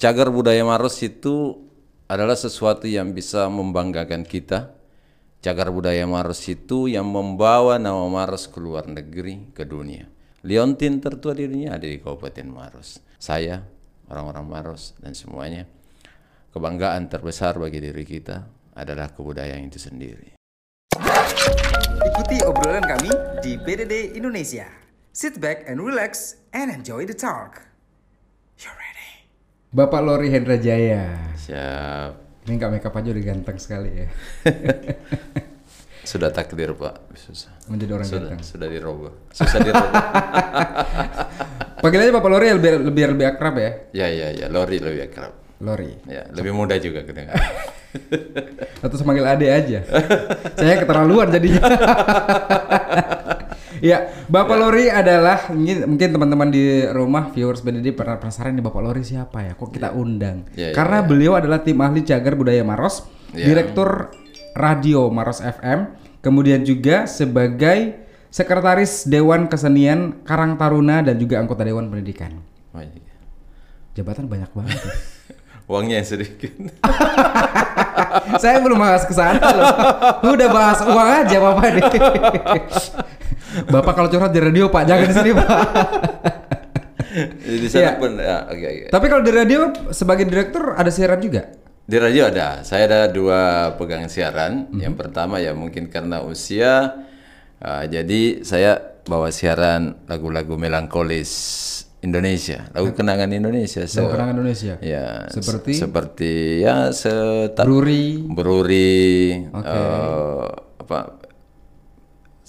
cagar budaya Maros itu adalah sesuatu yang bisa membanggakan kita. Cagar budaya Maros itu yang membawa nama Maros ke luar negeri, ke dunia. Liontin tertua di dunia ada di Kabupaten Maros. Saya, orang-orang Maros dan semuanya. Kebanggaan terbesar bagi diri kita adalah kebudayaan itu sendiri. Ikuti obrolan kami di PDD Indonesia. Sit back and relax and enjoy the talk. Bapak Lori Hendra Jaya. Siap. Ini nggak makeup aja udah ganteng sekali ya. Sudah takdir Pak, susah. Menjadi orang Sudah, ganteng. sudah diroboh. Susah diroboh. Panggil aja Bapak Lori lebih lebih lebih akrab ya. ya, ya, ya. Lori lebih akrab. Lori. Ya, lebih mudah juga kedengar. Atau semanggil Ade aja. Saya keterlaluan jadinya. Ya, Bapak Lori adalah mungkin, mungkin teman-teman di rumah viewers BDD pernah penasaran nih Bapak Lori siapa ya? Kok kita undang? Ya, ya, Karena ya. beliau adalah tim ahli cagar budaya Maros, Ya. direktur radio Maros FM, kemudian juga sebagai sekretaris Dewan Kesenian Karang Taruna dan juga anggota Dewan Pendidikan. Oh, iya. Jabatan banyak banget. ya. Uangnya yang sedikit. Saya belum bahas ke sana loh. Udah bahas uang aja Bapak nih. Bapak kalau curhat di radio Pak, jangan di sini Pak. Di sana Iya. pun, ya, oke, oke. Tapi kalau di radio sebagai direktur ada siaran juga. Di radio ada. Saya ada dua pegang siaran. Mhm. Yang pertama ya mungkin karena usia, uh, jadi saya bawa siaran lagu-lagu melankolis Indonesia, lagu kenangan Indonesia. Se- Lagu kenangan Indonesia. Ya, Seperti? se- seperti ya setar Bruri, Bruri, eh, apa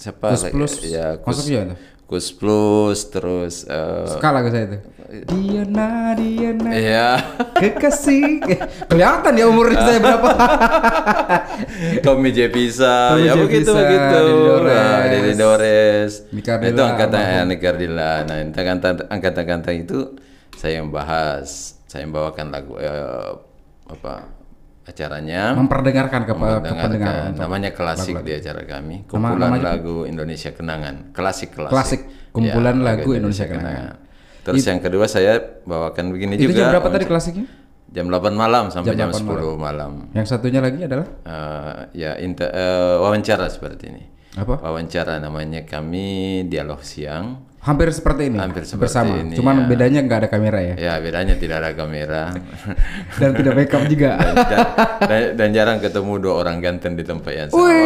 siapa lagi? Plus. ya juga tuh? Kus Plus terus eh, suka lagu saya itu. Diana, Diana, ya kekasih. Eh, Kelihatan ya umurnya saya berapa. Tommy J Pisa Tommy ya J. begitu Pisa, begitu. Nah, Didi Dores Nah, itu angkatan ya, Nika Ardila nah itu angkatan angkatan itu saya yang bahas saya yang bawakan lagu eh, apa acaranya. Memperdengarkan ke, pendengar. namanya klasik lagu-lagu. di acara kami. Kumpulan namanya- lagu Indonesia Kenangan. Klasik klasik. Klasik, kumpulan lagu Indonesia Kenangan. terus yang kedua saya bawakan begini Itu juga. jam berapa tadi klasiknya? jam 8 malam sampai Jam jam, 8 10 malam, Yang satunya lagi adalah? Eh, ya inter, eh, wawancara seperti ini. Apa? wawancara namanya kami dialog siang Hampir seperti ini. Hampir seperti bersama. ini, Cuman ya. bedanya nggak ada kamera ya. ya bedanya tidak ada kamera Dan tidak backup juga. dan, dan- dan jarang ketemu dua orang ganteng di tempat yang sama luar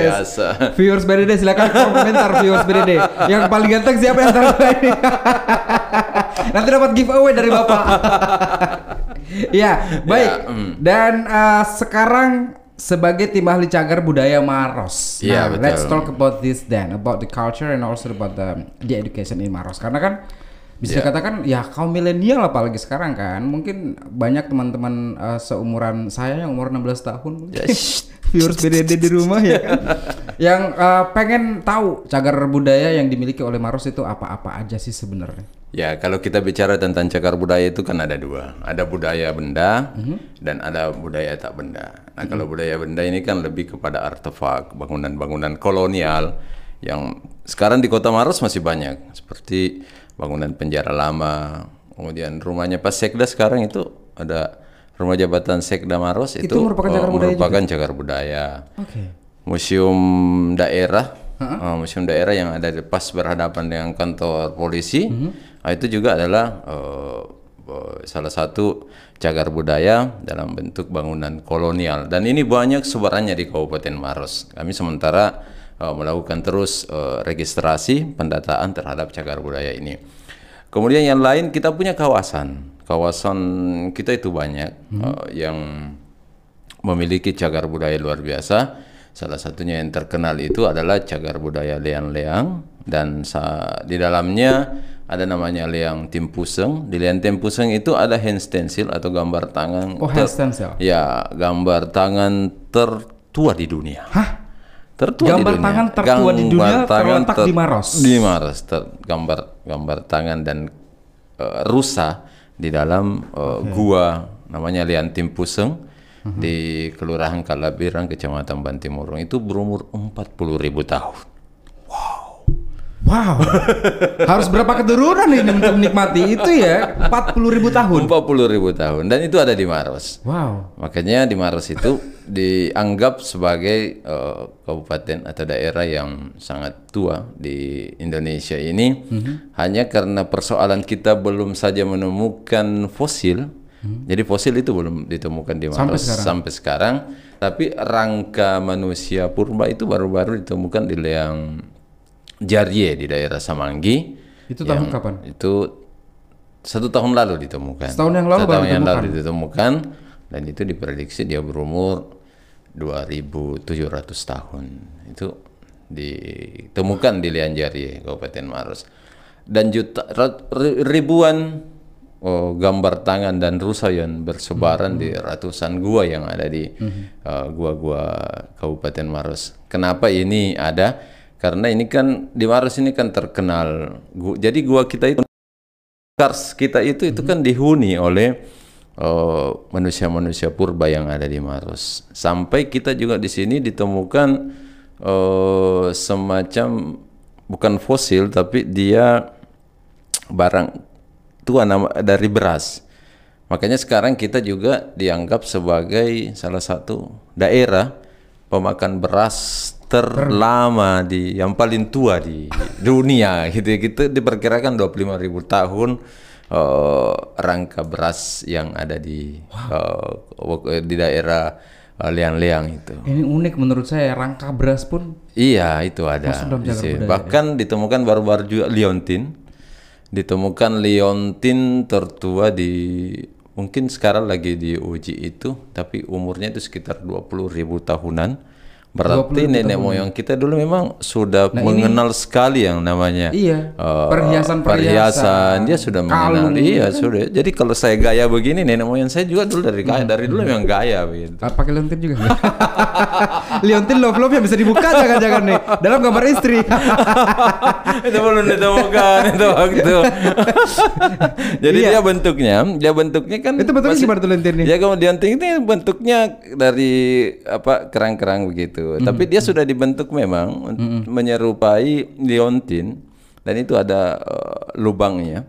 biasa Viewers BDD silakan komentar viewers BDD. Yang paling ganteng siapa yang ini? Nanti dapat giveaway dari Bapak. ya, baik. mm. Dan uh, sekarang sebagai tim ahli cagar budaya Maros. Iya, Nah, betul. let's talk about this then, about the culture and also about the, the education in Maros. Karena kan bisa Iya. dikatakan ya kaum milenial apalagi sekarang kan mungkin banyak teman-teman uh, seumuran saya yang umur 16 tahun Ya, shh. viewers BDD di rumah ya kan yang uh, pengen tahu cagar budaya yang dimiliki oleh Maros itu apa-apa aja sih sebenarnya Ya, kalau kita bicara tentang cagar budaya itu kan ada dua. Ada budaya benda Mhm. dan ada budaya tak benda. Nah, kalau budaya benda ini kan lebih kepada artefak, bangunan-bangunan kolonial yang sekarang di Kota Maros masih banyak. Seperti bangunan penjara lama, kemudian rumahnya Pak Sekda sekarang itu ada rumah jabatan Sekda Maros itu, merupakan cagar eh, budaya merupakan cagar budaya oke museum daerah, uh, museum daerah yang ada di pas berhadapan dengan kantor polisi, ah, itu juga adalah uh, salah satu cagar budaya dalam bentuk bangunan kolonial. Dan ini banyak sebarannya di Kabupaten Maros. Kami sementara uh, melakukan terus uh, registrasi pendataan terhadap cagar budaya ini. Kemudian yang lain kita punya kawasan, kawasan kita itu banyak uh, yang memiliki cagar budaya luar biasa. Salah satunya yang terkenal itu adalah cagar budaya Leang-Leang dan di dalamnya ada namanya Leang Timpuseng. Di Leang Timpuseng itu ada hand stencil atau gambar tangan. oh hand stencil Ya, gambar tangan tertua di dunia. hah Tertua Gambar di dunia. tangan tertua di dunia terletak di Maros. Di Maros. ter- gambar gambar tangan dan eh, rusa di dalam eh, gua namanya Lian Timpuseng di Kelurahan Kalabirang, Kecamatan Bantimurung itu berumur 40 ribu tahun. Wow, harus berapa keturunan ini untuk menikmati itu ya? 40 ribu tahun. 40 ribu tahun dan itu ada di Maros. Wow. Makanya di Maros itu dianggap sebagai eh, kabupaten atau daerah yang sangat tua di Indonesia ini Mhm. hanya karena persoalan kita belum saja menemukan fosil. Jadi fosil itu belum ditemukan di Mhm. Sampai Maros sekarang. sampai sekarang. Tapi rangka manusia purba itu baru-baru ditemukan di Leang Jarye di daerah Samanggi. Itu tahun yang kapan? Itu satu tahun lalu ditemukan. Setahun yang lalu Setahun baru yang lalu ditemukan. dan itu diprediksi dia berumur 2700 tahun. Itu ditemukan di Lianjari, Kabupaten Maros. Dan juta ribuan oh, gambar tangan dan rusayan bersebaran di ratusan gua yang ada di uh, gua-gua Kabupaten Maros. Kenapa ini ada? Karena ini kan di Maros ini kan terkenal. Jadi gua kita itu Kars kita itu itu kan dihuni oleh eh, manusia-manusia purba yang ada di Maros. Sampai kita juga di sini ditemukan eh, semacam bukan fosil tapi dia barang tua nama dari beras. Makanya sekarang kita juga dianggap sebagai salah satu daerah pemakan beras terlama di yang paling tua di dunia gitu gitu diperkirakan 25.000 tahun eh, rangka beras yang ada di eh, di daerah eh, Liang-Liang itu. Ini unik menurut saya rangka beras pun Iya, itu ada. Bahkan ditemukan baru-baru juga liontin. Ditemukan liontin tertua di mungkin sekarang lagi diuji itu, tapi umurnya itu sekitar 20.000 tahunan. Berarti nenek moyang kita dulu memang sudah mengenal sekali yang namanya Iya, eh, perhiasan-perhiasan, perhiasan. Dia sudah mengenal. kalung, Iya, sudah. Jadi kalau saya gaya begini, nenek moyang saya juga dulu dari gaya, dari dulu memang gaya begitu. Ah, pakai liontin juga. liontin love love yang bisa dibuka jangan-jangan nih dalam gambar istri. itu belum ditemukan itu waktu. Jadi dia bentuknya, dia bentuknya kan Iya. Itu bentuknya masih- gimana tuh lentirnya? Ya kemudian ini bentuknya dari apa kerang-kerang begitu. Hmm. Tapi dia sudah dibentuk memang untuk menyerupai liontin dan itu ada eh, lubangnya.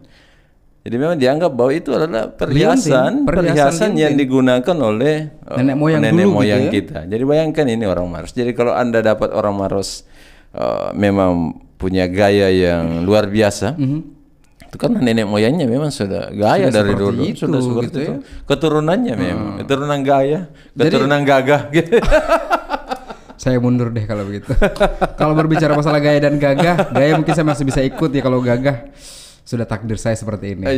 Jadi memang dianggap bahwa itu adalah perhiasan, Liontin, perhiasan perhiasan yang digunakan oleh eh, Nenek moyang nenek dulu gitu moyang ya? kita. Jadi bayangkan ini orang Maros. Jadi kalau anda dapat orang Maros eh, memang punya gaya yang luar biasa, itu kan nenek moyangnya memang sudah gaya Mhm. Sudah dari dulu, itu, sudah seperti gitu itu. ya. Keturunannya memang, keturunan gaya, keturunan gagah. gitu. saya mundur deh kalau begitu. kalau berbicara masalah gaya dan gagah, gaya mungkin saya masih bisa ikut ya kalau gagah sudah takdir saya seperti ini.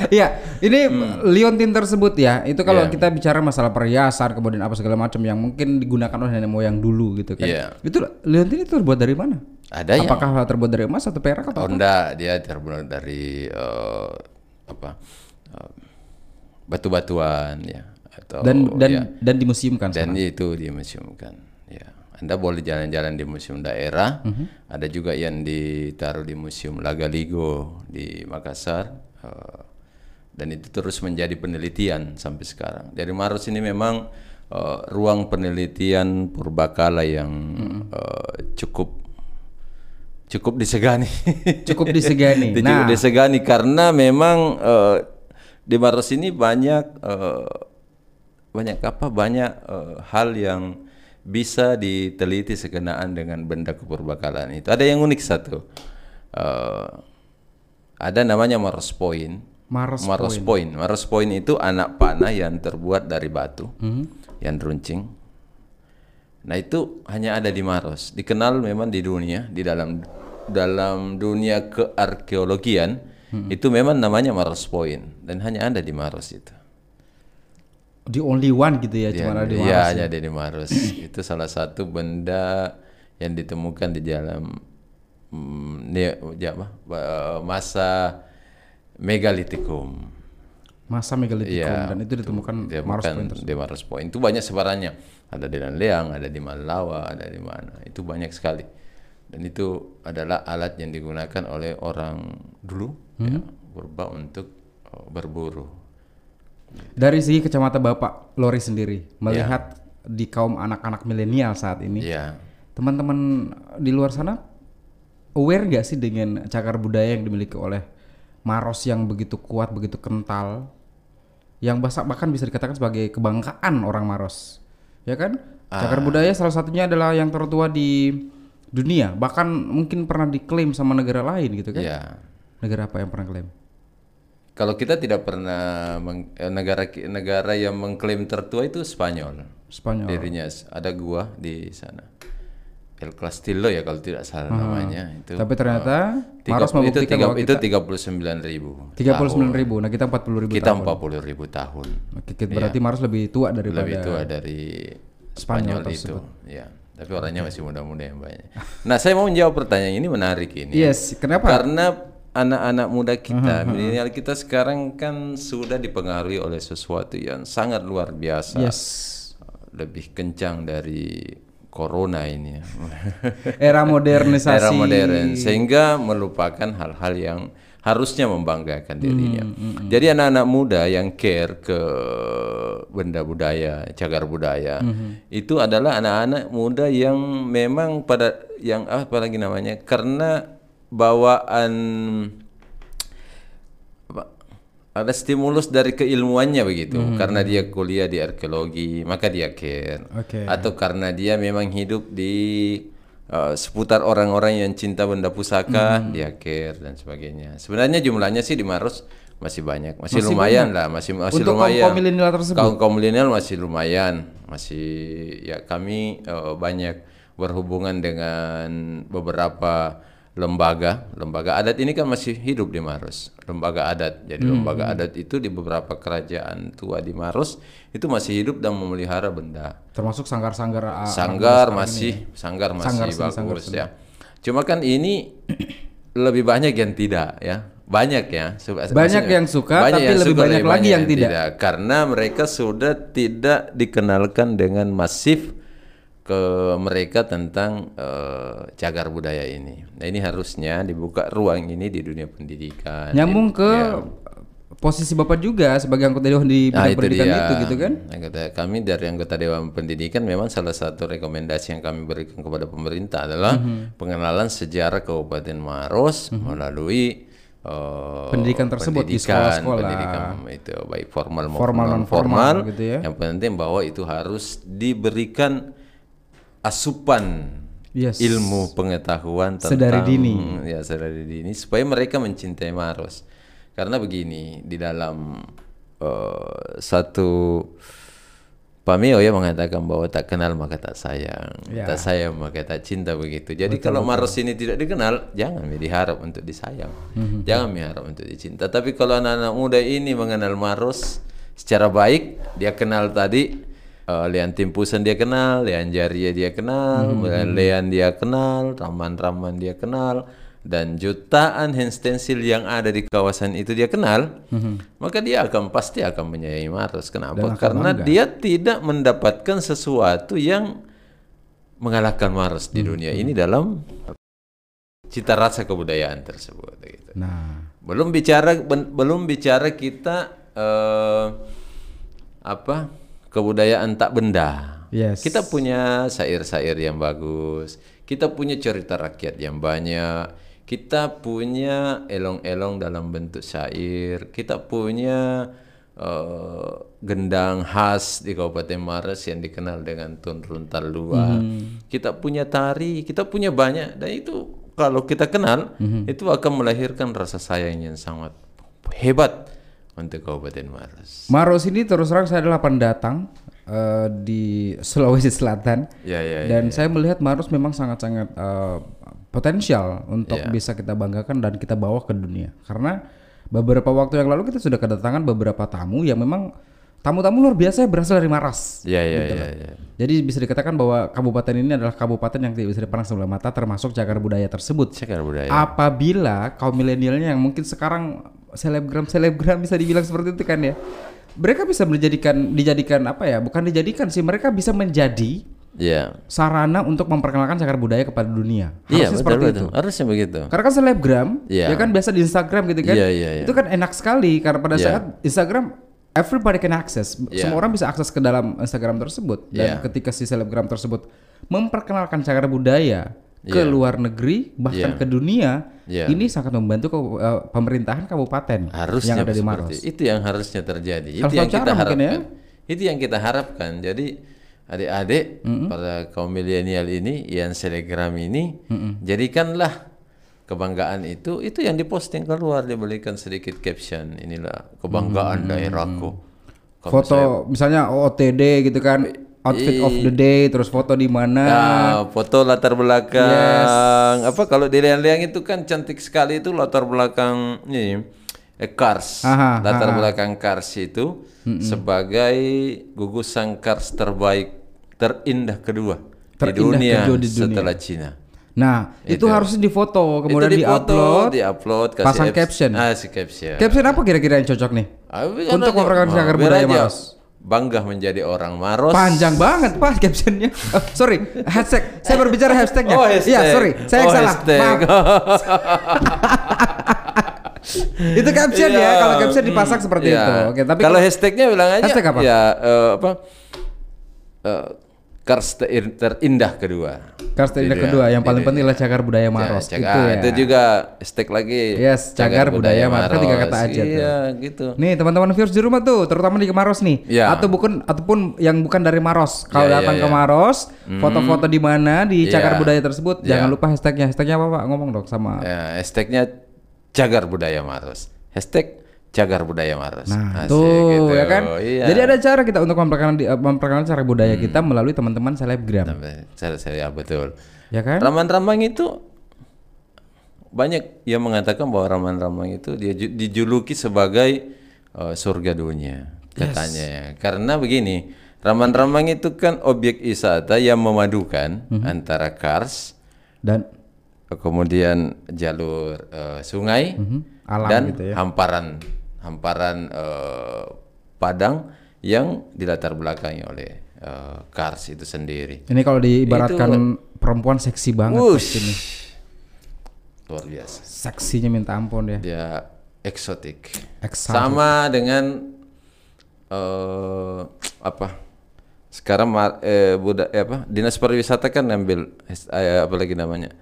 Iya, ini liontin tersebut ya. Itu kalau Iya. kita bicara masalah perhiasan kemudian apa segala macam yang mungkin digunakan oleh nenek moyang dulu gitu kan. Iya. Itu liontin itu terbuat dari mana? Ada yang Apakah terbuat dari emas atau perak atau Oh apa? enggak, dia terbuat dari eh, apa? eh, batu-batuan ya atau Dan dan ya. dan dimuseumkan dan sekarang. itu dimuseumkan. Ya, Anda boleh jalan-jalan di museum daerah. Mhm. Ada juga yang ditaruh di museum Lagaligo di Makassar. eh, dan itu terus menjadi penelitian sampai sekarang. Dari Maros ini memang eh, ruang penelitian purbakala yang Mhm. eh, cukup cukup disegani. Cukup disegani. cukup Nah. disegani karena memang eh, di Maros ini banyak banyak apa banyak eh, hal yang bisa diteliti sekenaan dengan benda kepurbakalaan itu. Ada yang unik satu. Eh, ada namanya Maros Point. Maros Maros Point. Maros Point itu anak panah yang terbuat dari batu, yang runcing. Nah itu hanya ada di Maros. Dikenal memang di dunia, di dalam dalam dunia kearkeologian itu memang namanya Maros Point dan hanya ada di Maros itu. The only one gitu ya, Iya, cuma ada di iya, Maros. hanya ada di Maros. itu salah satu benda yang ditemukan di dalam mm, ne- ya apa, masa megalitikum. Masa megalitikum Iya, dan itu ditemukan Maros bukan Point tersebut. di Maros Point. Itu banyak sebarannya. Ada di Leang, ada di Malawa, ada di mana. Itu banyak sekali. Dan itu adalah alat yang digunakan oleh orang dulu ya, Hmm. purba untuk oh, berburu. Dari segi kacamata Bapak Lori sendiri Iya. melihat di kaum anak-anak milenial saat ini, Iya. teman-teman di luar sana aware gak sih dengan cagar budaya yang dimiliki oleh Maros yang begitu kuat, begitu kental, yang bahkan bisa dikatakan sebagai kebanggaan orang Maros, ya kan? Cagar budaya salah satunya adalah yang tertua di dunia, bahkan mungkin pernah diklaim sama negara lain gitu kan? Ya. Negara apa yang pernah klaim? Kalau kita tidak pernah meng- eh, negara negara yang mengklaim tertua itu Spanyol. Spanyol. Dirinya ada gua di sana. El Castillo ya kalau tidak salah namanya itu. Tapi ternyata Tiga- Maros itu tiga, bahwa itu puluh sembilan ribu. tiga puluh sembilan ribu, nah kita empat puluh ribu Kita tahun. empat puluh ribu tahun. Oke, kita- berarti Maros lebih tua daripada Lebih tua dari Spanyol Spanyol, itu. Ya. Tapi orangnya masih muda-muda yang banyak. Nah, saya mau menjawab pertanyaan ini menarik ini. Yes, kenapa? Karena anak-anak muda kita, milenial kita sekarang kan sudah dipengaruhi oleh sesuatu yang sangat luar biasa. Yes. Lebih kencang dari corona ini. Era modernisasi. Era modern sehingga melupakan hal-hal yang harusnya membanggakan dirinya. Jadi anak-anak muda yang care ke benda budaya, cagar budaya, itu adalah anak-anak muda yang memang pada yang apa lagi namanya? Karena bawaan apa, ada stimulus dari keilmuannya begitu. Karena dia kuliah di arkeologi maka dia care. Oke. atau karena dia memang hidup di uh, seputar orang-orang yang cinta benda pusaka dia care dan sebagainya. Sebenarnya jumlahnya sih di Maros masih banyak. Masih, lumayan lah masih masih Untuk lumayan. kaum milenial tersebut? kaum kaum milenial masih lumayan. Masih ya kami uh, banyak berhubungan dengan beberapa lembaga lembaga adat ini kan masih hidup di Maros. Lembaga adat. Jadi Hmm, lembaga adat itu di beberapa kerajaan tua di Maros itu masih hidup dan memelihara benda. Termasuk sanggar-sanggar ah, sanggar masih sanggar masih Sanggar seni, sanggar bagus ya. Cuma kan ini lebih banyak yang tidak ya. Banyak ya. Banyak maksudnya, yang suka, tapi lebih banyak lagi yang tidak. karena mereka sudah tidak dikenalkan dengan masif ke mereka tentang eh, cagar budaya ini. Nah ini harusnya dibuka ruang ini di dunia pendidikan. Nyambung ke posisi Bapak juga sebagai anggota dewan di Nah itu pendidikan dia. itu gitu kan? Anggota kami dari anggota Dewan Pendidikan memang salah satu rekomendasi yang kami berikan kepada pemerintah adalah Mhm. pengenalan sejarah Kabupaten Maros melalui eh, Pendidikan tersebut di pendidikan, sekolah-sekolah. pendidikan itu baik formal maupun Formal, non non-formal formal. gitu ya. Yang penting bahwa itu harus diberikan asupan Yes. ilmu pengetahuan tentang Sedari dini. ya sedari dini supaya mereka mencintai Maros karena begini di dalam eh, satu Pameo ya mengatakan bahwa tak kenal maka tak sayang, Ya. tak sayang maka tak cinta begitu. Jadi kalau Maros ini tidak dikenal, jangan diharap untuk disayang, Mhm. jangan diharap untuk dicinta. Tapi kalau anak-anak muda ini mengenal Maros secara baik, dia kenal tadi eh, Lian Timpusan dia kenal, Lian Jaria dia kenal, Mhm. Lian dia kenal, Raman-Raman dia kenal, dan jutaan hand stencil yang ada di kawasan itu dia kenal, maka dia akan pasti akan menyayangi Maros. Kenapa? Karena bangga. dia tidak mendapatkan sesuatu yang mengalahkan Maros di dunia ini dalam cita rasa kebudayaan tersebut. Gitu. Nah, Belum bicara ben- belum bicara kita eh, apa kebudayaan tak benda. Yes. Kita punya syair-syair yang bagus. Kita punya cerita rakyat yang banyak. Kita punya elong-elong dalam bentuk syair. Kita punya eh, gendang khas di Kabupaten Maros yang dikenal dengan Tunrun Talua. Kita punya tari, kita punya banyak dan itu kalau kita kenal itu akan melahirkan rasa sayang yang sangat hebat untuk Kabupaten Maros. Maros ini terus terang saya adalah pendatang eh, di Sulawesi Selatan Ya ya. ya. dan saya melihat Maros memang sangat-sangat eh, potensial untuk Iya. bisa kita banggakan dan kita bawa ke dunia. Karena beberapa waktu yang lalu kita sudah kedatangan beberapa tamu yang memang tamu-tamu luar biasa yang berasal dari Maros. Ya ya Gitu ya. ya. Jadi bisa dikatakan bahwa kabupaten ini adalah kabupaten yang tidak bisa dipandang sebelah mata termasuk cagar budaya tersebut. Cagar budaya. Apabila kaum milenialnya yang mungkin sekarang selebgram selebgram bisa dibilang seperti itu kan ya, mereka bisa menjadikan dijadikan apa ya? Bukan dijadikan sih, mereka bisa menjadi Ya. sarana untuk memperkenalkan cagar budaya kepada dunia. Iya Harusnya betul seperti betul. itu. Harusnya begitu. Karena kan selebgram, Iya. ya kan biasa di Instagram gitu kan, Iya, iya, iya. itu kan enak sekali karena pada Iya. saat Instagram everybody can access, Iya. semua orang bisa akses ke dalam Instagram tersebut dan Iya. ketika si selebgram tersebut memperkenalkan cagar budaya ke Iya. luar negeri bahkan Iya. ke dunia Iya. ini sangat membantu ke, eh, pemerintahan kabupaten harusnya yang ada di Maros. itu. Yang harusnya terjadi. Itu Harus yang kita mungkin harapkan. Ya. itu yang kita harapkan. Jadi adik-adik pada kaum milenial ini yang selegram ini jadikanlah kebanggaan itu itu yang diposting keluar diberikan sedikit caption. Inilah kebanggaan daerahku. Kalau Foto misalnya OOTD gitu kan, outfit of the day, terus foto di mana. Nah, foto latar belakang apa kalau di liang-liang itu kan cantik sekali itu latar belakang ini eh, Cars. Aha, latar belakang Cars itu sebagai gugusan Cars terbaik terindah kedua di Terindah dunia, kedua di dunia. setelah Cina. Nah, itu, harusnya difoto, kemudian itu difoto, di-upload. di-upload, kasih pasang caption. Ah, si caption. Caption apa kira-kira yang cocok nih? Ah, biar Untuk memperkenalkan biar budaya Maros. Bangga menjadi orang Maros. Panjang banget pak captionnya. Oh, sorry, hashtag. Saya berbicara hashtagnya. Oh, hashtag. Iya, sorry. Saya yang Oh, salah. hashtag. Maaf. itu caption ya. Iya. Kalau caption dipasang seperti Iya. itu. Oke, tapi kalau hashtagnya bilang aja Hashtag apa? ya eh, apa eh, Kars ter- terindah kedua. Kars terindah ya. kedua yang paling penting ya. adalah cagar budaya Maros. Ya, itu cak- ah, ya. itu juga hashtag lagi. Yes, cagar budaya Maros. Kan tiga kata aja tuh. Iya, gitu. Nih teman-teman viewers di rumah tuh, terutama di Maros nih, Iya. atau bukan ataupun yang bukan dari Maros. Kalau Iya, datang iya, ke iya. Maros, foto-foto di mana di Iya. cagar budaya tersebut, Iya. jangan lupa hashtagnya. Hashtagnya apa pak? Ngomong dong sama. Ya, hashtagnya cagar budaya Maros. Hashtag cagar budaya Maros. Nah, Asik, tuh gitu. ya kan. Iya. Jadi ada cara kita untuk memperkenalkan eh, memperkenalkan cara budaya kita melalui teman-teman selebgram, saya, saya betul. ya kan? Ramang-ramang itu banyak yang mengatakan bahwa ramang-ramang itu dia ju- dijuluki sebagai eh, surga dunia katanya ya. Karena begini, ramang-ramang itu kan objek wisata yang memadukan antara Kars Dan kemudian jalur eh, sungai Alam dan gitu ya. hamparan hamparan eh, padang yang dilatar belakangi oleh eh, Kars itu sendiri. ini kalau diibaratkan perempuan seksi banget Wush. pasti nih. Luar biasa. Seksinya minta ampun ya. Dia eksotik. Exotic. Sama dengan eh apa? Sekarang eh, budak eh, apa? Dinas pariwisata kan ambil eh, apa lagi namanya?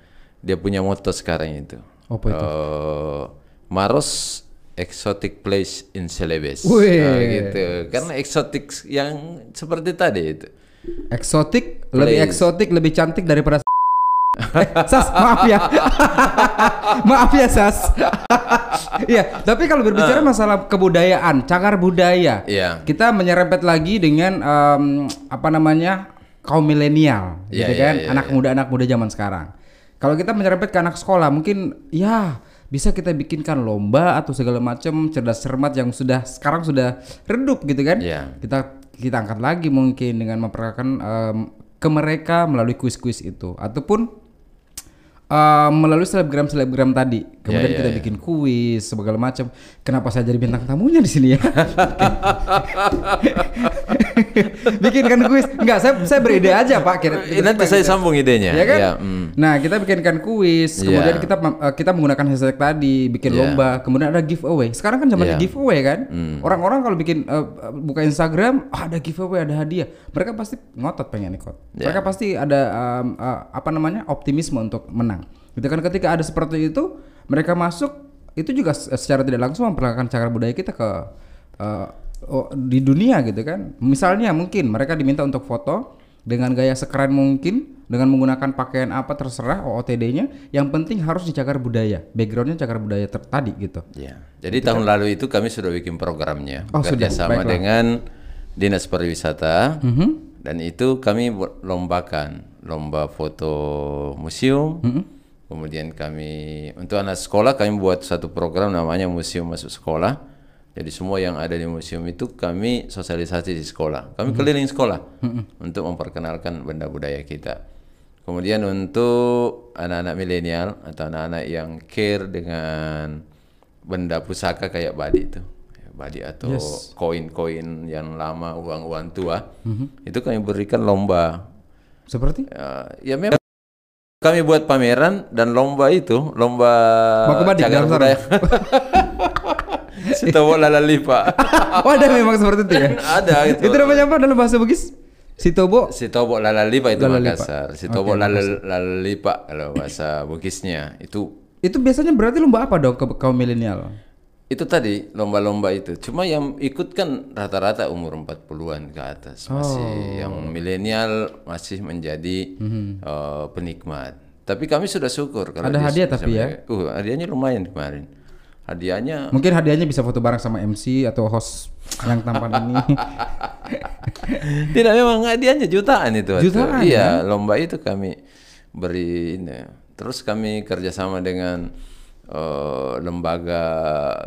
Dia punya moto sekarang itu. Apa itu? Eh, Maros exotic place in Celebes. Wih. Nah, gitu. Karena eksotik yang seperti tadi itu. Eksotik, lebih eksotik, lebih cantik daripada Eh, Sas, maaf ya. maaf ya, Sas. Iya, tapi kalau berbicara masalah kebudayaan, cagar budaya, Iya. kita menyerempet lagi dengan em, apa namanya kaum milenial, Iya, gitu iya, kan, iya, anak muda anak muda zaman sekarang. Kalau kita menyerempet ke anak sekolah, mungkin ya bisa kita bikinkan lomba atau segala macam cerdas cermat yang sudah sekarang sudah redup gitu kan. Iya. Kita kita angkat lagi mungkin dengan memperkenalkan em, ke mereka melalui kuis-kuis itu ataupun eh, melalui selebgram selebgram tadi. Kemudian Iya, iya, kita iya. bikin kuis segala macam. Kenapa saya jadi bintang tamunya di sini ya? bikinkan kuis. Enggak, saya saya beride aja, Pak. Kira, Nanti saya sambung idenya. Ya kan? Ya, mm. Nah, kita bikinkan kuis, kemudian Iya. kita eh, kita menggunakan hashtag tadi, bikin Iya. lomba, kemudian ada giveaway. Sekarang kan zamannya Iya. giveaway kan? Hmm. Orang-orang kalau bikin eh, buka Instagram, "Ah, ada giveaway, ada hadiah. Mereka pasti ngotot pengen ikut. Iya. Mereka pasti ada em, eh, apa namanya? optimisme untuk menang. Gitu kan ketika ada seperti itu, mereka masuk itu juga se- secara tidak langsung memperkenalkan cara budaya kita ke oh, di dunia gitu kan. Misalnya mungkin mereka diminta untuk foto dengan gaya sekeren mungkin dengan menggunakan pakaian apa terserah OOTD-nya yang penting harus dicagar budaya backgroundnya cagar budaya ter- tadi gitu Ya, jadi tahun lalu itu kami sudah bikin programnya Oh, Baiklah. dengan dinas pariwisata Mhm. dan itu kami lombakan lomba foto museum. Mhm. Kemudian kami untuk anak sekolah kami buat satu program namanya museum masuk sekolah. Jadi semua yang ada di museum itu kami sosialisasi di sekolah. Kami keliling sekolah untuk memperkenalkan benda budaya kita. Kemudian untuk anak-anak milenial atau anak-anak yang care dengan benda pusaka kayak badi itu, badi atau koin-koin yang lama, uang-uang tua, itu kami berikan lomba. seperti Ya, ya memang kami buat pameran dan lomba itu, lomba cagar budaya. Sitawa lala lipa. oh ada memang seperti itu ya Ada gitu. itu namanya apa dalam bahasa Bugis Sitobo Sitobo Lalalipa itu Lalalipa. Makassar. Sitobo Lala- Lalalipa kalau bahasa Bugisnya itu itu biasanya berarti lomba apa dong ke kaum milenial? itu tadi lomba-lomba itu. Cuma yang ikut kan rata-rata umur 40-an ke atas. Masih yang milenial masih menjadi eh, penikmat. Tapi kami sudah syukur kalau Ada dia hadiah tapi ya? Uh, hadiahnya lumayan kemarin. Hadiahnya Mungkin hadiahnya bisa foto bareng sama MC atau host yang tampan ini. Tidak memang hadiahnya jutaan itu. Jutaan, Iya, lomba itu kami beri ini. Terus kami kerjasama dengan eh, lembaga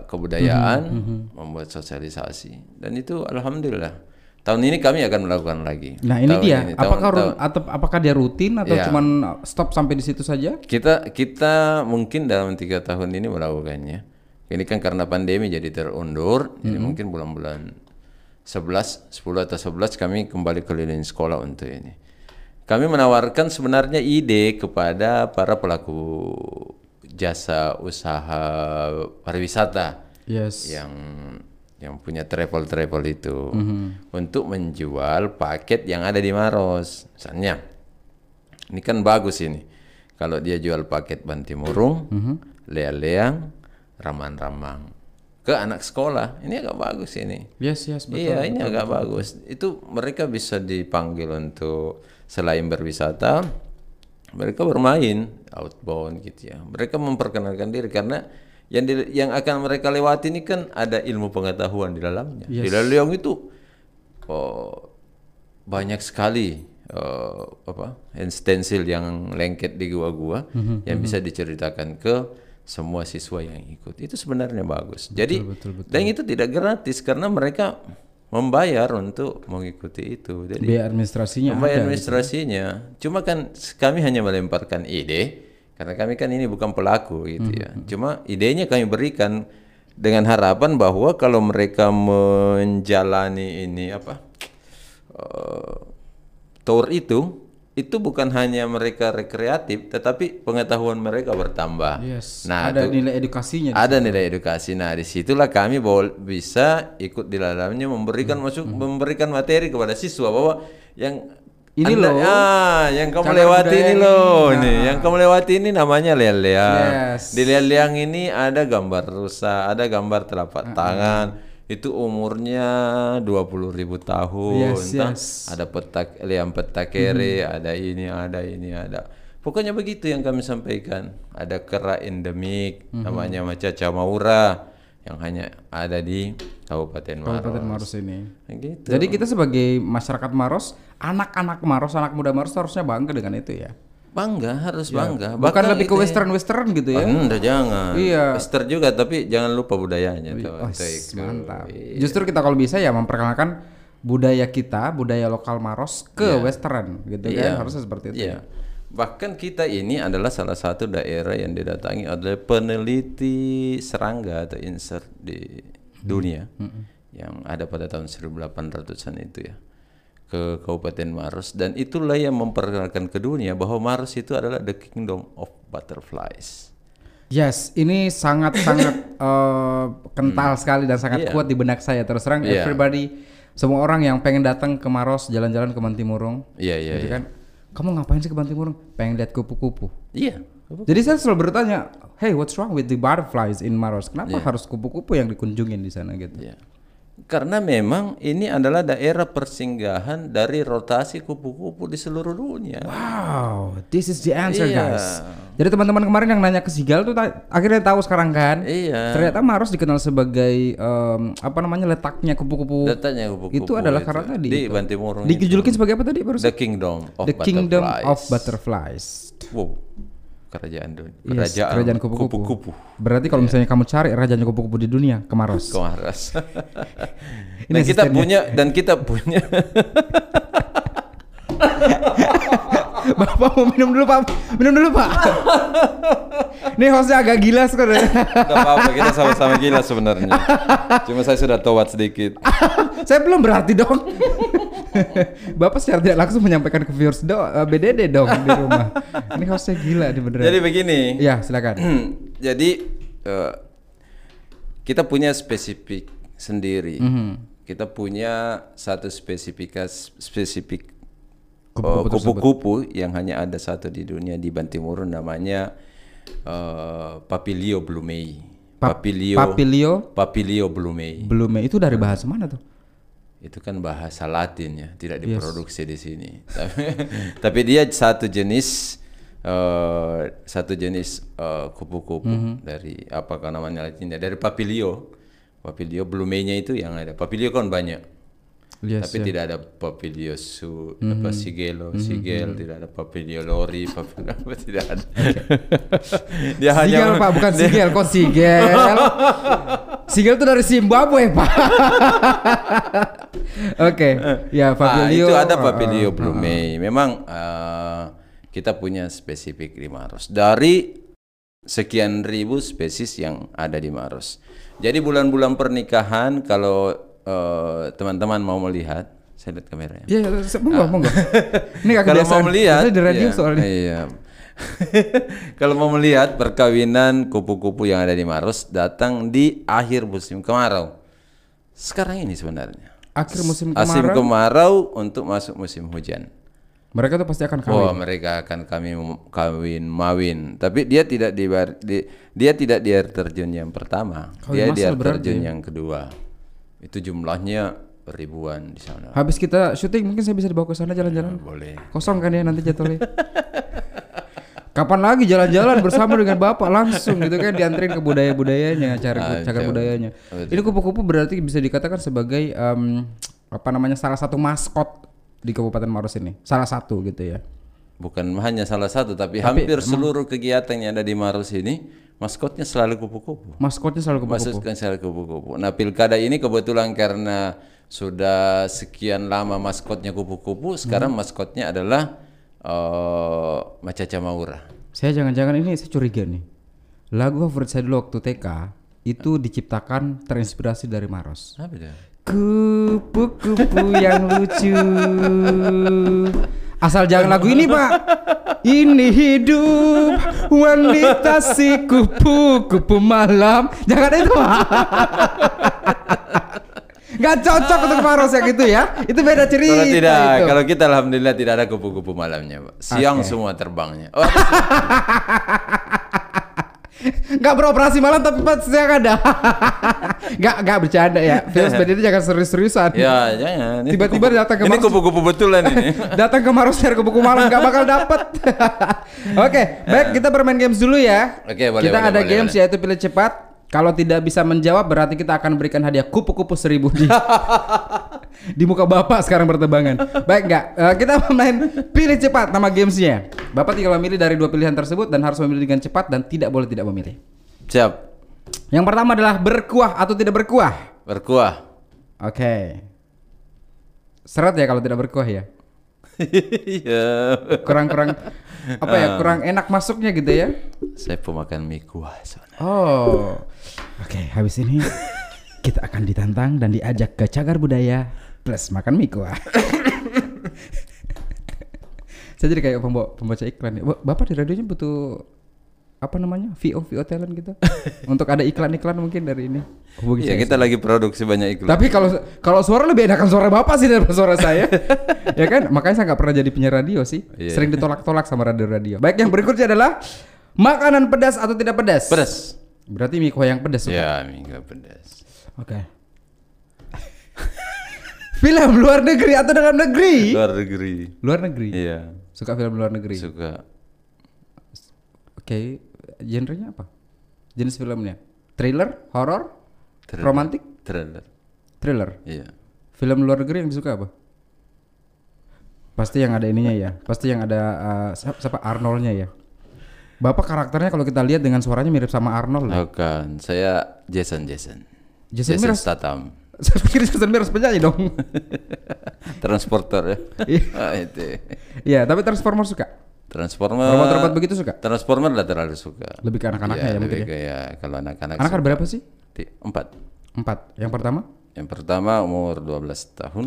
kebudayaan Mhm, membuat sosialisasi dan itu alhamdulillah tahun ini kami akan melakukan lagi. Nah ini Tahun dia, ini, tahun- apakah tahun- atau apakah dia rutin atau Iya. cuman stop sampai di situ saja? kita kita mungkin dalam tiga tahun ini melakukannya. Ini kan karena pandemi jadi terundur, jadi mungkin bulan-bulan 11, 10 atau 11 kami kembali keliling sekolah untuk ini. Kami menawarkan sebenarnya ide kepada para pelaku jasa usaha pariwisata Yes. yang yang punya travel travel itu untuk menjual paket yang ada di Maros. Misalnya, ini kan bagus ini. Kalau dia jual paket Bantimurung, Leang-leang, Ramang-ramang ke anak sekolah, ini agak bagus ini. Yes, yes, betul. iya, ini agak bagus. Itu mereka bisa dipanggil untuk selain berwisata, mereka bermain outbound gitu ya. Mereka memperkenalkan diri karena yang di- yang akan mereka lewati ini kan ada ilmu pengetahuan di dalamnya. Di Leleong itu oh, banyak sekali eh, apa yang lengket di gua-gua yang bisa diceritakan ke semua siswa yang ikut. Itu sebenarnya bagus. Jadi dan itu tidak gratis karena mereka membayar untuk mengikuti itu. Jadi Biaya administrasinya Membayar ada. administrasinya. Cuma kan kami hanya melemparkan ide karena kami kan ini bukan pelaku gitu ya. Cuma idenya kami berikan dengan harapan bahwa kalau mereka menjalani ini apa eh, tour itu itu bukan hanya mereka rekreatif tetapi pengetahuan mereka bertambah. Yes. Nah, ada itu- nilai edukasinya. ada nilai edukasi. Nah, di situlah kami bisa ikut di dalamnya memberikan masuk memberikan materi kepada siswa bahwa yang Ini Anda- loh, ah, yang kamu lewati ini ini. loh, Nah. nih, yang kamu lewati ini namanya leleang. Yes. Di leleang ini ada gambar rusa, ada gambar telapak tangan. Itu umurnya 20.000 ribu tahun. Yes, Entah yes. Ada petak liang petakere, ada ini, ada ini, ada. Pokoknya begitu yang kami sampaikan. Ada kera endemik namanya macaca maura yang hanya ada di Kabupaten Maros. Kabupaten Maros ini. Gitu. Jadi kita sebagai masyarakat Maros, anak-anak Maros, anak muda Maros harusnya bangga dengan itu ya. Bangga, harus bangga. Bukan Bahkan lebih ke ya- western-western gitu ya. Anda jangan. Iya. Western juga tapi jangan lupa budayanya tuh. Oh, mantap. Iya. Justru kita kalau bisa ya memperkenalkan budaya kita, budaya lokal Maros ke western gitu Iya. kan. Harusnya seperti itu. Iya. Bahkan kita ini adalah salah satu daerah yang didatangi oleh peneliti serangga atau insert di dunia yang ada pada tahun 1800-an itu ya ke Kabupaten Maros dan itulah yang memperkenalkan ke dunia bahwa Maros itu adalah the kingdom of butterflies. Yes, ini sangat-sangat eh, kental sekali dan sangat Iya. kuat di benak saya. Terus terang, Iya. everybody, semua orang yang pengen datang ke Maros, jalan-jalan ke Bantimurung, Iya iya gitu iya. kan? Kamu ngapain sih ke Bantimurung? Pengen lihat kupu-kupu. Iya. Jadi saya selalu bertanya, hey, what's wrong with the butterflies in Maros? Kenapa harus kupu-kupu yang dikunjungin di sana gitu? Iya. Karena memang ini adalah daerah persinggahan dari rotasi kupu-kupu di seluruh dunia. Wow, this is the answer Iya. guys. Jadi teman-teman kemarin yang nanya ke Sigal tuh ta- akhirnya tahu sekarang kan? Iya. Ternyata Maros dikenal sebagai em, apa namanya letaknya kupu-kupu. Datanya kupu-kupu Itu adalah itu. karena tadi di itu. Bantimurung. Dijulukin sebagai apa tadi barusan? The Kingdom of The Kingdom Butterflies. of Butterflies. Wow. Kerajaan dunia. Yes, Kerajaan, kerajaan kupu-kupu. kupu-kupu. Berarti kalau misalnya kamu cari kerajaan kupu-kupu di dunia ke Maros. Kemaras. Ini dan kita punya dan kita punya Bapak mau minum dulu Pak. Minum dulu Pak. Ini hostnya agak gila sekarang. Tidak apa-apa kita sama-sama gila sebenarnya. Cuma saya sudah towat sedikit. Saya belum berarti dong. Bapak secara tidak langsung menyampaikan ke viewers do, eh, BDD dong di rumah. Ini hostnya gila nih beneran. Jadi begini. Iya silakan. Jadi eh, kita punya spesifik sendiri. Mhm. Kita punya satu spesifikas spesifik uh, kupu-kupu yang hanya ada satu di dunia di Bantimurun namanya uh, Papilio blumei. Papilio Papilio Papilio blumei. belum itu dari bahasa mana tuh? Itu kan bahasa Latin ya, tidak diproduksi di sini. Tapi, tapi dia satu jenis uh, satu jenis uh, kupu-kupu dari apakah namanya Latinnya dari Papilio. Papilio blumei-nya itu yang ada. Papilio kan banyak. Yes, Tapi tidak ada papilio su, apa sigelo, sigel, tidak ada papilio lori, papilio apa tidak ada. Dia Sigel pak, bukan sigel, kok sigel? sigel itu dari Zimbabwe pak. Oke, ya Ah, Papilio. itu ada uh, papilio uh, blumei. Memang eh, kita punya spesifik di Maros. Dari sekian ribu spesies yang ada di Maros. Jadi bulan-bulan pernikahan kalau eh, teman-teman mau melihat, saya lihat kameranya. Iya, ya, monggo, monggo. Ini gak Ah. kalau mau melihat di radio ya, soalnya. iya. kalau mau melihat perkawinan kupu-kupu yang ada di Maros datang di akhir musim kemarau sekarang ini sebenarnya Akhir musim kemarau, kemarau untuk masuk musim hujan mereka tuh pasti akan kawin. oh mereka akan kami kawin mawin tapi dia tidak di, di- dia tidak di air terjun yang pertama Kawin dia di air terjun ya? yang kedua itu jumlahnya ribuan di sana Habis kita syuting mungkin saya bisa dibawa ke sana jalan-jalan. boleh Kosong kan ya nanti jadwalnya. Kapan lagi jalan-jalan bersama dengan bapak langsung gitu kan dianterin ke budaya-budayanya, cari Ah, betul. budayanya. Betul. Ini kupu-kupu berarti bisa dikatakan sebagai em, apa namanya salah satu maskot di Kabupaten Maros ini. Salah satu gitu ya. Bukan hanya salah satu, tapi, hampir seluruh kegiatan yang ada di Maros ini maskotnya selalu kupu-kupu. Maskotnya selalu kupu-kupu. Maksudkan selalu kupu-kupu. Nah pilkada ini kebetulan karena sudah sekian lama maskotnya kupu-kupu, sekarang maskotnya adalah eh Macaca Maura. Saya jangan-jangan ini saya curiga nih. Lagu favorit saya dulu waktu TK itu diciptakan terinspirasi dari Maros. Apa dia? Kupu-kupu yang lucu. Asal jangan lagu ini pak. Ini hidup wanita si kupu-kupu malam. Jangan itu pak. Gak cocok untuk Maros yang itu ya. Itu beda cerita. Kalau tidak, itu. kalau kita alhamdulillah tidak ada kupu-kupu malamnya, Pak. Siang Oke. semua terbangnya. Oh, Gak beroperasi malam tapi pas siang ada. Gak gak bercanda ya. Film seperti itu jangan serius-seriusan. ya jangan. Ini Tiba-tiba datang ke Ini kupu-kupu betulan ini. Datang ke Maros cari kupu malam gak bakal dapet. Oke, baik kita bermain games dulu ya. Oke, boleh, Kita boleh, ada boleh, games boleh. yaitu pilih cepat. Kalau tidak bisa menjawab berarti kita akan berikan hadiah kupu-kupu seribu di di muka bapak sekarang bertebangan. Baik nggak? Eh, kita main pilih cepat nama gamesnya. Bapak tinggal memilih dari dua pilihan tersebut dan harus memilih dengan cepat dan tidak boleh tidak memilih. Siap. Yang pertama adalah berkuah atau tidak berkuah. Berkuah. Oke. Seret ya kalau tidak berkuah ya. Iya. Kurang-kurang apa ya? Kurang enak masuknya gitu ya. Saya pemakan mie kuah soalnya. Oh. Oke, habis ini kita akan ditantang dan diajak ke cagar budaya plus makan mie kuah. Saya jadi kayak pembawa, pembaca iklan ya. Ba- Bapak di radionya butuh apa namanya? VO VO talent gitu. Untuk ada iklan-iklan mungkin dari ini. Hubungi Iya, saya. kita lagi produksi banyak iklan. Tapi kalau kalau suara lebih enakan suara Bapak sih daripada suara saya. ya kan? Makanya saya nggak pernah jadi penyiar radio sih. Iya. Sering ditolak-tolak sama radio-radio. Baik, yang berikutnya adalah makanan pedas atau tidak pedas? Pedas. Berarti mie kuah yang pedas. Ya, mie kuah pedas. Oke. film luar negeri atau dalam negeri? Luar negeri. Luar negeri. Iya. Suka film luar negeri. Suka. Oke, genrenya apa? Jenis filmnya? Thriller, horor, romantik, Thriller. thriller. Iya. Film luar negeri yang disuka apa? Pasti yang ada ininya ya. Pasti yang ada uh, siapa, Arnoldnya ya. Bapak karakternya kalau kita lihat dengan suaranya mirip sama Arnold. Bukan, saya Jason Jason. Jason Mraz. Statham. Saya pikir Jason Mraz penyanyi dong. Transporter ya. Iya. ah, itu. Iya, tapi Transformer suka. Transformer. Robot-robot begitu suka. Transformer lah terlalu suka. Lebih ke anak-anaknya ya, mungkin lebih ya. ke ya kalau anak-anak. Anak suka. berapa sih? Empat. Empat. Yang pertama Yang pertama umur 12 tahun.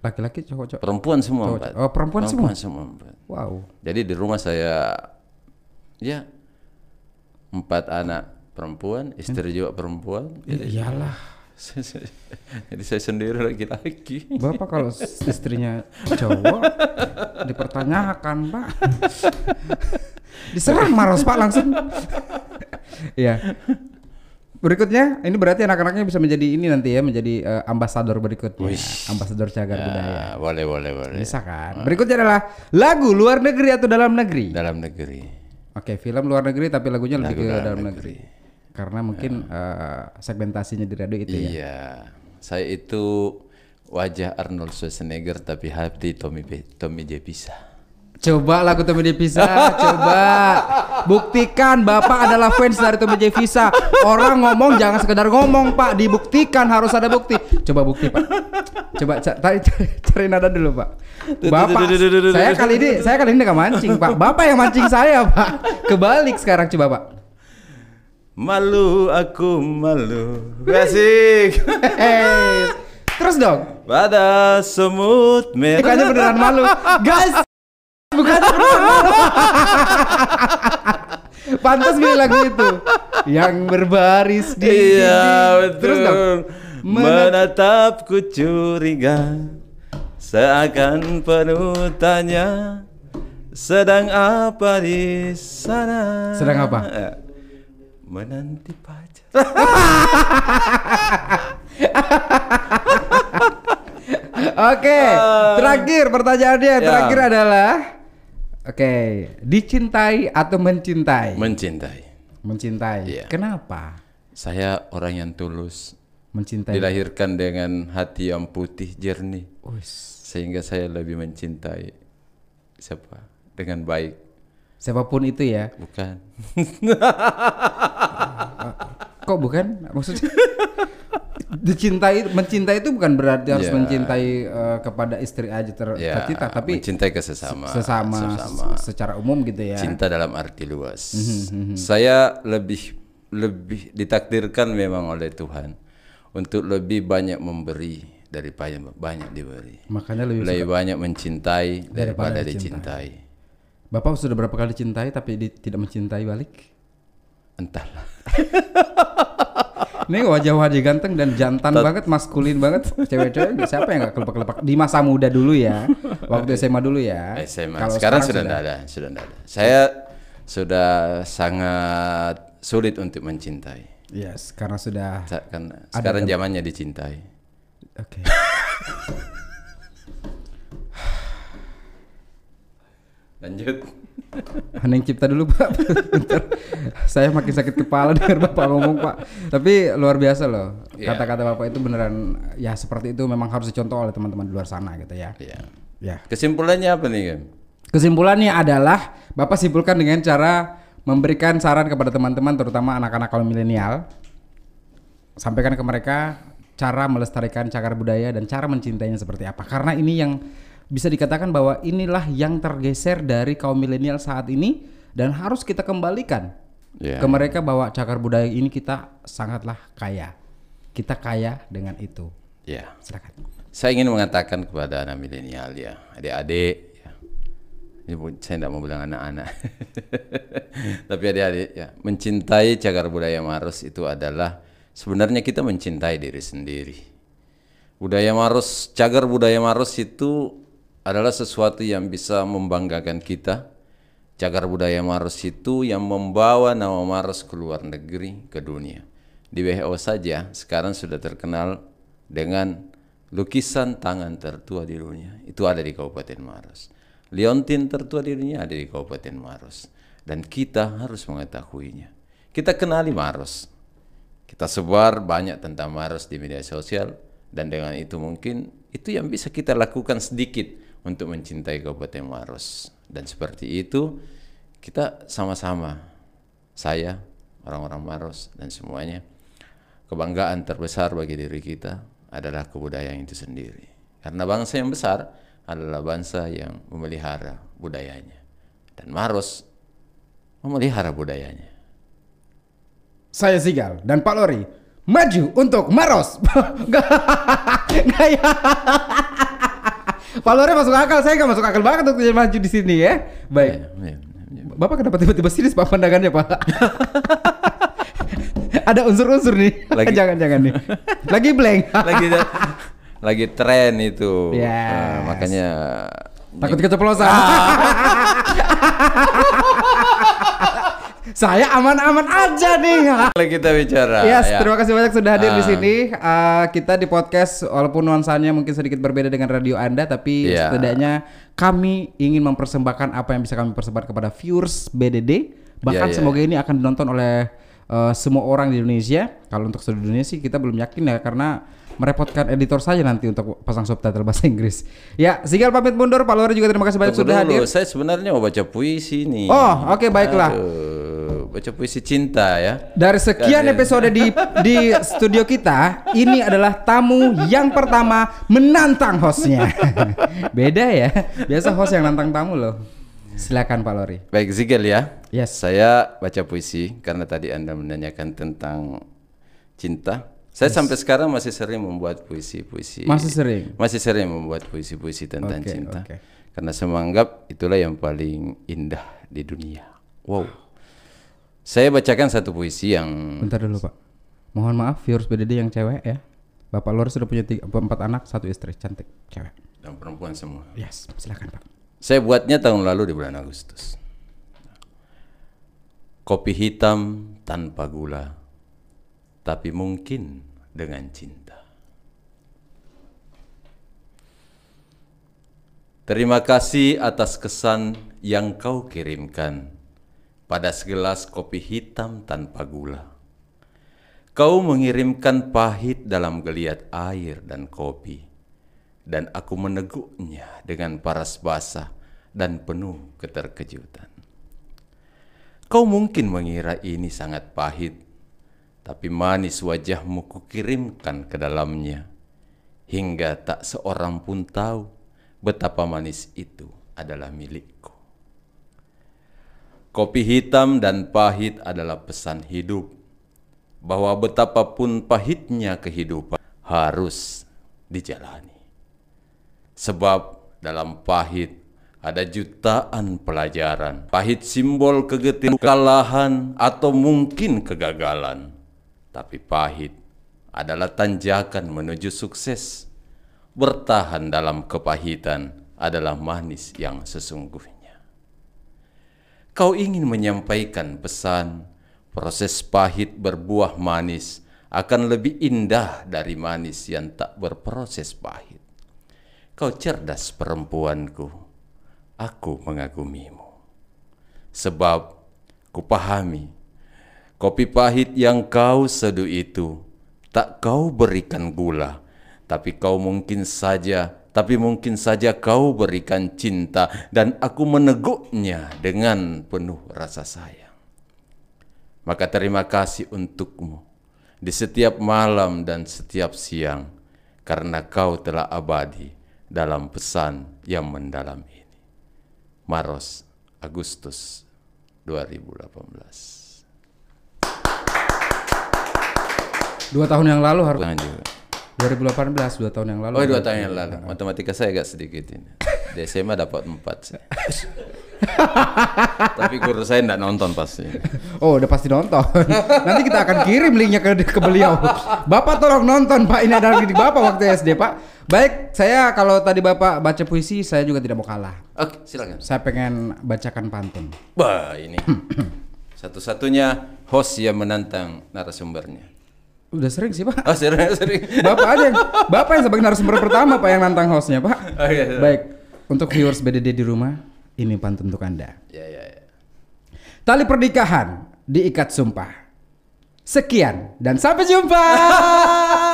laki-laki cowok-cowok. Perempuan semua Cowok- empat. oh, perempuan semua? semua empat. Wow. Jadi di rumah saya ya empat anak perempuan, istri juga perempuan. Ya, iyalah. Jadi saya sendiri laki-laki. Bapak kalau istrinya cowok dipertanyakan, Pak. Diserang Maros, Pak, langsung. Iya. Berikutnya, ini berarti anak-anaknya bisa menjadi ini nanti ya, menjadi eh, ambasador berikutnya. Wih. Ambasador cagar budaya. Ah, boleh, boleh, boleh. Bisa kan? Berikutnya adalah lagu luar negeri atau dalam negeri. Dalam negeri. Oke, film luar negeri tapi lagunya lebih Lagu ke dalam dalam negeri. Karena mungkin eh, segmentasinya di radio itu ya. Iya. Saya itu wajah Arnold Schwarzenegger tapi hati Tommy B, Tommy J bisa. Coba lagu Tommy J Visa, coba buktikan Bapak adalah fans dari Tommy J Visa. Orang ngomong jangan sekedar ngomong Pak, dibuktikan harus ada bukti. Coba bukti Pak. Coba ca- cari, cari, cari nada dulu Pak. Bapak, saya kali ini saya kali ini nggak mancing Pak. Bapak yang mancing saya Pak. Kebalik sekarang coba Pak. Malu aku malu. Asik. Hei, terus dong. Pada semut merah. Bukannya beneran malu, guys. Bukannya beneran malu. Pantas lagu itu yang berbaris di Iya betul. Terus dong. Menatapku curiga seakan penuh tanya sedang apa di sana? Sedang apa? Menanti pacar. Oke, terakhir pertanyaannya Ya. terakhir adalah Oke, dicintai atau mencintai? Mencintai. mencintai. Iya. Kenapa? Saya orang yang tulus, Mencintai. dilahirkan dengan hati yang putih jernih, Wis. sehingga saya lebih mencintai siapa dengan baik, Siapa pun itu ya. bukan? Kok bukan? Maksudnya dicintai, mencintai itu bukan berarti harus Ya. mencintai eh, kepada istri aja ter Ya, tercipta, tapi mencintai ke sesama, sesama, sesama. se- secara umum gitu ya. Cinta dalam arti luas. Mhm, Saya lebih lebih ditakdirkan memang oleh Tuhan untuk lebih banyak memberi daripada banyak diberi. Makanya lebih Lebih banyak mencintai Daripada daripada dicintai. dicintai. Bapak sudah berapa kali cintai tapi di- tidak mencintai balik? Entahlah. Ini wajah-wajah ganteng dan jantan banget, maskulin banget. Cewek-cewek siapa yang gak kelepak-kelepak di masa muda dulu ya. Waktu SMA dulu ya. SMA. Kalau sekarang, sudah tidak ada, sudah tidak ada. Saya sudah sangat sulit untuk mencintai. Yes, karena sudah Sa- Karena sekarang zamannya dicintai. Oke. Lanjut. Hening cipta dulu Pak. Bentar. Saya makin sakit kepala dengar Bapak ngomong Pak. Tapi luar biasa loh. Iya. Kata-kata Bapak itu beneran ya seperti itu memang harus dicontoh oleh teman-teman di luar sana gitu ya. Iya. Ya. Kesimpulannya apa nih? Kesimpulannya adalah Bapak simpulkan dengan cara memberikan saran kepada teman-teman terutama anak-anak kaum milenial. Sampaikan ke mereka cara melestarikan cagar budaya dan cara mencintainya seperti apa. Karena ini yang bisa dikatakan bahwa inilah yang tergeser dari kaum milenial saat ini dan harus kita kembalikan Ya. ke mereka bahwa cagar budaya ini kita sangatlah kaya. Kita kaya dengan itu. Ya. Silakan. Saya ingin mengatakan kepada anak milenial ya, adik-adik ya. Ini saya tidak mau bilang anak-anak. Tapi adik-adik ya, mencintai cagar budaya Maros itu adalah sebenarnya kita mencintai diri sendiri. Budaya Maros, cagar budaya Maros itu adalah sesuatu yang bisa membanggakan kita. Cagar budaya Maros itu yang membawa nama Maros ke luar negeri, ke dunia. Di WHO saja sekarang sudah terkenal dengan lukisan tangan tertua di dunia. Itu ada di Kabupaten Maros. Liontin tertua di dunia ada di Kabupaten Maros. Dan kita harus mengetahuinya. Kita kenali Maros. Kita sebar banyak tentang Maros di media sosial dan dengan itu mungkin itu yang bisa kita lakukan sedikit untuk mencintai Kabupaten Maros. Dan seperti itu kita sama-sama saya, orang-orang Maros dan semuanya kebanggaan terbesar bagi diri kita adalah kebudayaan itu sendiri. Karena bangsa yang besar adalah bangsa yang memelihara budayanya. Dan Maros memelihara budayanya. Saya Sigal dan Pak Lori maju untuk Maros. Nggak ya. Lori masuk akal, saya nggak masuk akal banget untuk maju di sini ya. Baik. Ya, ya, ya. Bapak kenapa tiba-tiba serius Pak pandangannya Pak? Ada unsur-unsur nih. Lagi- Jangan-jangan nih. Lagi blank. lagi lagi tren itu. Yes. Nah, makanya Takut keceplosan. Saya aman-aman aja nih. Kalau kita bicara. Yes, ya. terima kasih banyak sudah hadir di Ah. sini. Uh, kita di podcast walaupun nuansanya mungkin sedikit berbeda dengan radio Anda, tapi Iya. setidaknya kami ingin mempersembahkan apa yang bisa kami persembahkan kepada viewers BDD. Bahkan Iya, iya. semoga ini akan ditonton oleh uh, semua orang di Indonesia. Kalau untuk seluruh dunia sih kita belum yakin ya karena merepotkan editor saja nanti untuk pasang subtitle bahasa Inggris. Ya, Sigal pamit mundur. Pak Lori juga terima kasih banyak Tunggu sudah dulu, hadir. Saya sebenarnya mau baca puisi nih. Oh, oke, baiklah. Aduh, baca puisi cinta ya. Dari sekian episode di di studio kita, ini adalah tamu yang pertama menantang hostnya. Beda ya, biasa host yang nantang tamu loh. Silakan Pak Lori. Baik Zigel ya. Yes. Saya baca puisi karena tadi Anda menanyakan tentang cinta. Saya sampai sekarang masih sering membuat puisi-puisi. Masih sering? Masih sering membuat puisi-puisi tentang Oke, cinta. oke. Karena saya menganggap itulah yang paling indah di dunia. Wow. Saya bacakan satu puisi yang Bentar dulu Pak. Mohon maaf viewers BDD yang cewek ya. Bapak Lori sudah punya tiga, empat anak, satu istri, cantik, cewek. dan perempuan semua. Yes, silakan Pak. Saya buatnya tahun lalu di bulan Agustus. Kopi hitam tanpa gula, tapi mungkin dengan cinta. Terima kasih atas kesan yang kau kirimkan pada segelas kopi hitam tanpa gula. Kau mengirimkan pahit dalam geliat air dan kopi dan aku meneguknya dengan paras basah dan penuh keterkejutan. Kau mungkin mengira ini sangat pahit, tapi manis wajahmu kukirimkan ke dalamnya, hingga tak seorang pun tahu betapa manis itu adalah milikku. Kopi hitam dan pahit adalah pesan hidup, bahwa betapapun pahitnya kehidupan harus dijalani. Sebab dalam pahit ada jutaan pelajaran. Pahit simbol kegetiran, kekalahan, atau mungkin kegagalan. Tapi pahit adalah tanjakan menuju sukses. Bertahan dalam kepahitan adalah manis yang sesungguhnya. Kau ingin menyampaikan pesan, proses pahit berbuah manis akan lebih indah dari manis yang tak berproses pahit. Kau cerdas perempuanku, aku mengagumimu. Sebab kupahami, kopi pahit yang kau seduh itu tak kau berikan gula, tapi kau mungkin saja, tapi mungkin saja kau berikan cinta dan aku meneguknya dengan penuh rasa sayang. Maka terima kasih untukmu di setiap malam dan setiap siang karena kau telah abadi dalam pesan yang mendalam ini. Maros Agustus 2018. Dua tahun yang lalu harus. 2018 dua tahun yang lalu. Oh dua tahun yang lalu. Matematika saya agak sedikit ini. Di SMA dapat 4 saya. Tapi guru saya tidak nonton pasti. Oh, udah pasti nonton. Nanti kita akan kirim linknya ke, ke beliau. Bapak tolong nonton, Pak. Ini adalah didik Bapak waktu SD, Pak. Baik, saya kalau tadi Bapak baca puisi, saya juga tidak mau kalah. Oke, silakan. Saya pengen bacakan pantun. Wah, ini satu-satunya host yang menantang narasumbernya. Udah sering sih, Pak. Oh, serius, serius. Bapak aja yang, Bapak yang sebagai narasumber pertama Pak yang nantang hostnya, Pak. Oh, iya, iya. Baik, untuk viewers BDD di rumah, ini pantun untuk Anda. Ya, ya, ya. Tali pernikahan diikat sumpah. Sekian dan sampai jumpa.